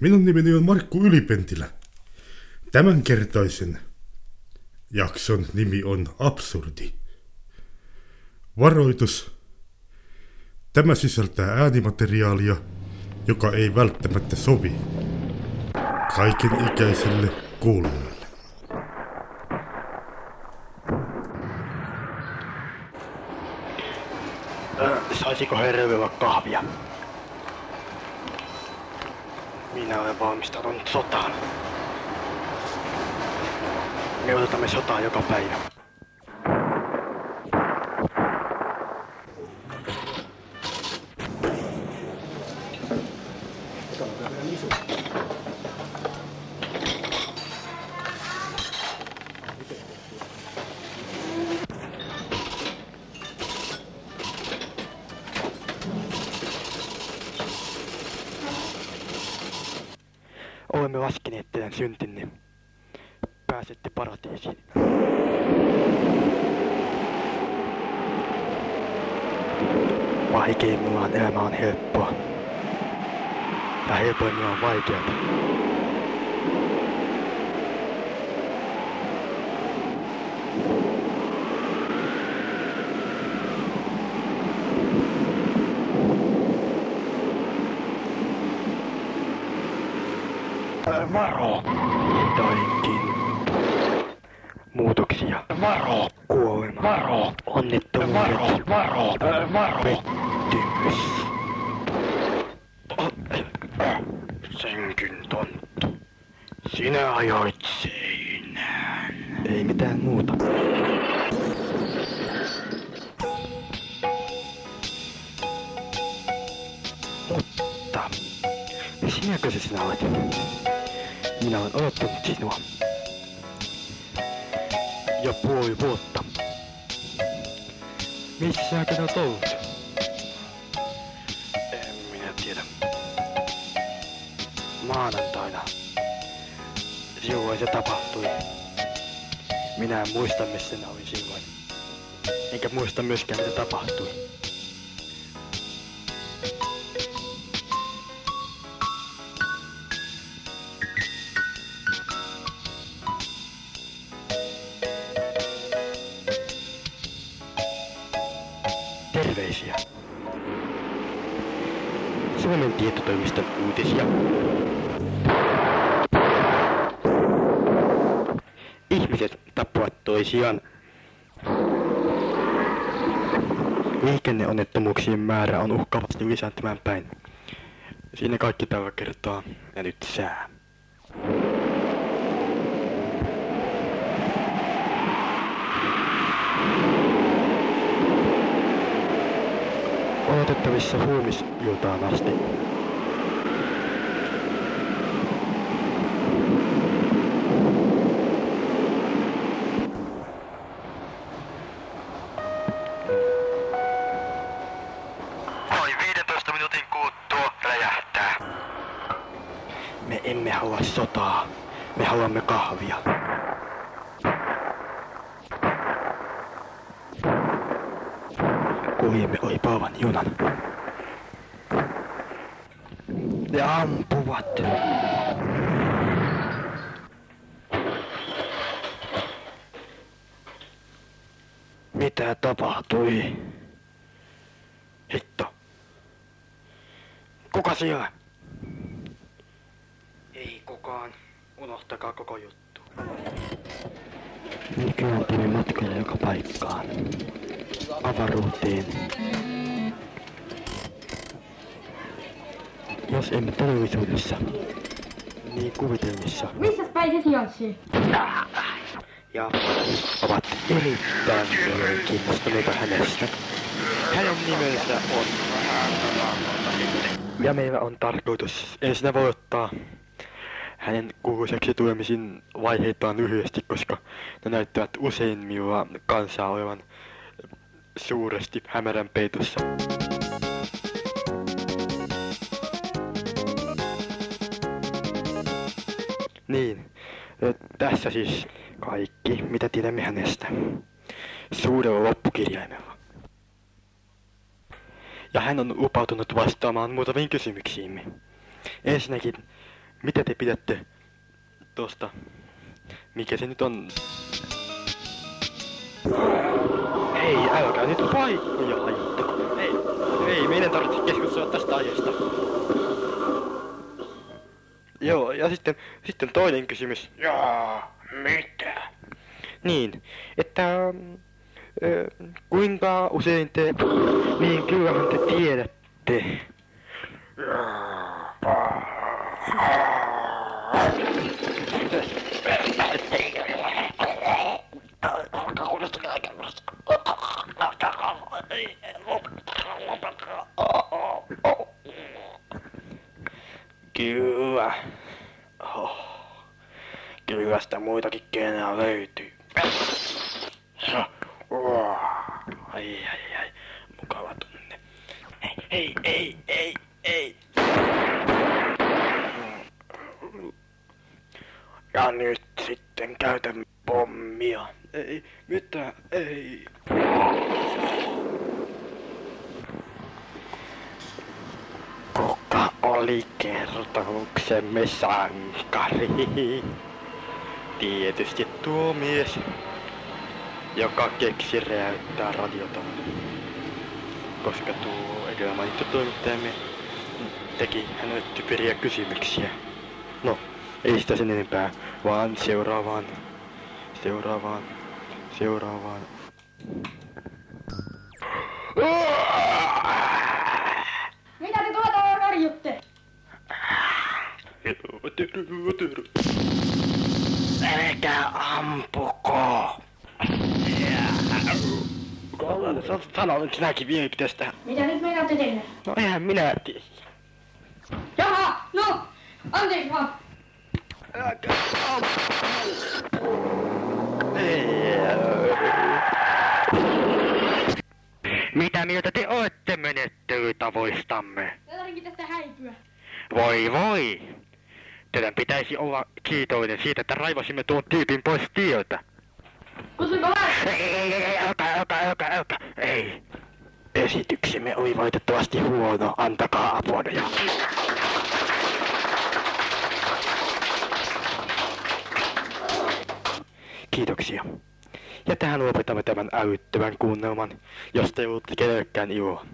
Minun nimeni on Markku Ylipentilä. Tämänkertaisen jakson nimi on Absurdi. Varoitus. Tämä sisältää äänimateriaalia, joka ei välttämättä sovi kaiken ikäiselle kuulijoille. Saisiko herra kahvia? Minä olen valmistautunut sotaan. Me odotamme sotaa joka päivä. Olemme laskeneet teidän syntinne. Pääsette paratiisiin. Vaikeimmillaan elämä on helppoa. Ja helpoimmillaan on vaikeaa. Varo! Jotainkin. Muutoksia. Varo! Kuolema. Varo! Onnettomuudet. Varo! Varo! Varo! Pettymys. Senkin tonttu. Sinä ajoit seinään. Ei mitään muuta. Mutta, sinäkö se sinä olet? Minä olen odottanut sinua. Jo puoli vuotta. Missä sinä ollut? En minä tiedä. Maanantaina. Silloin se tapahtui. Minä en muista missä olin silloin. Enkä muista myöskään mitä tapahtui. Terveisiä. Suomen tietotoimiston uutisia. Ihmiset tappavat toisiaan. Liikenneonnettomuuksien määrä on uhkaavasti lisääntymään päin. Siinä kaikki tällä kertaa. Ja nyt sää. Odotettavissa huomisiltaan asti. Noin 15 minuutin kuluttua räjähtää. Me emme halua sotaa. Me haluamme kahvia. Kuljemme ohi paavan junan. Ne ampuvat. Mitä tapahtui? Hitto. Kuka siellä? Ei kukaan. Unohtakaa koko juttu. Nykyään teemme matkoja joka paikkaan. Avaruuteen. Jos emme todellisuudessa, niin kuvitelmissa. Missä päin se sijaitsee? Ja ovat erittäin kiinnostuneita hänestä. Hänen nimensä on... Ja meillä on tarkoitus ensinnä voittaa hänen kuuluiseksi tulemisen vaiheitaan lyhyesti, koska ne näyttävät useimmilla kansaa olevan suuresti hämärän peitossa. Niin, tässä siis kaikki, mitä tiedämme hänestä. Suurella loppukirjaimella. Ja hän on lupautunut vastaamaan muutamiin kysymyksiimme. Ensinnäkin, mitä te pidätte tosta? Mikä se nyt on? Ei, älkää nyt paikkoja laittako. Ei, ei, meidän tarvitse keskustella tästä aiheesta. Joo, ja sitten, sitten toinen kysymys. Jaa, mitä? Niin, että ö, kuinka usein te, niin kyllähän te tiedätte. Kyllä. Oh. Kyllä sitä muitakin keinoja löytyy. Ai ai ai, mukava tunne. Ei, ei, ei, ei. Ja nyt sitten käytän pommia. Ei, mitä, ei. Kuka oli kertomuksemme sankari? Tietysti tuo mies, joka keksi räyttää radiota. Koska tuo edellä mainittu toimittajamme teki hänelle typeriä kysymyksiä. No, ei sitä sen enempää, vaan seuraavaan, seuraavaan, seuraavaan. Mitä Älkää ampuko! Sano nyt sinäkin mielipiteestä. Mitä nyt meinaatte tehdä? No eihän minä tiedä. Jaha, no, anteeksi vaan. Älkää Mitä mieltä te olette menettelytavoistamme? Tätäkin tästä häipyä. Voi voi! Teidän pitäisi olla kiitollinen siitä, että raivasimme tuon tyypin pois tieltä. Kutsunko? Ei, ei, ei, ei, älkää, älkää, älkää, älkää, ei. Esityksemme oli valitettavasti huono, antakaa apua ja... Kiitoksia. Ja tähän lopetamme tämän älyttömän kuunnelman, josta ei ollut kenellekään iloa.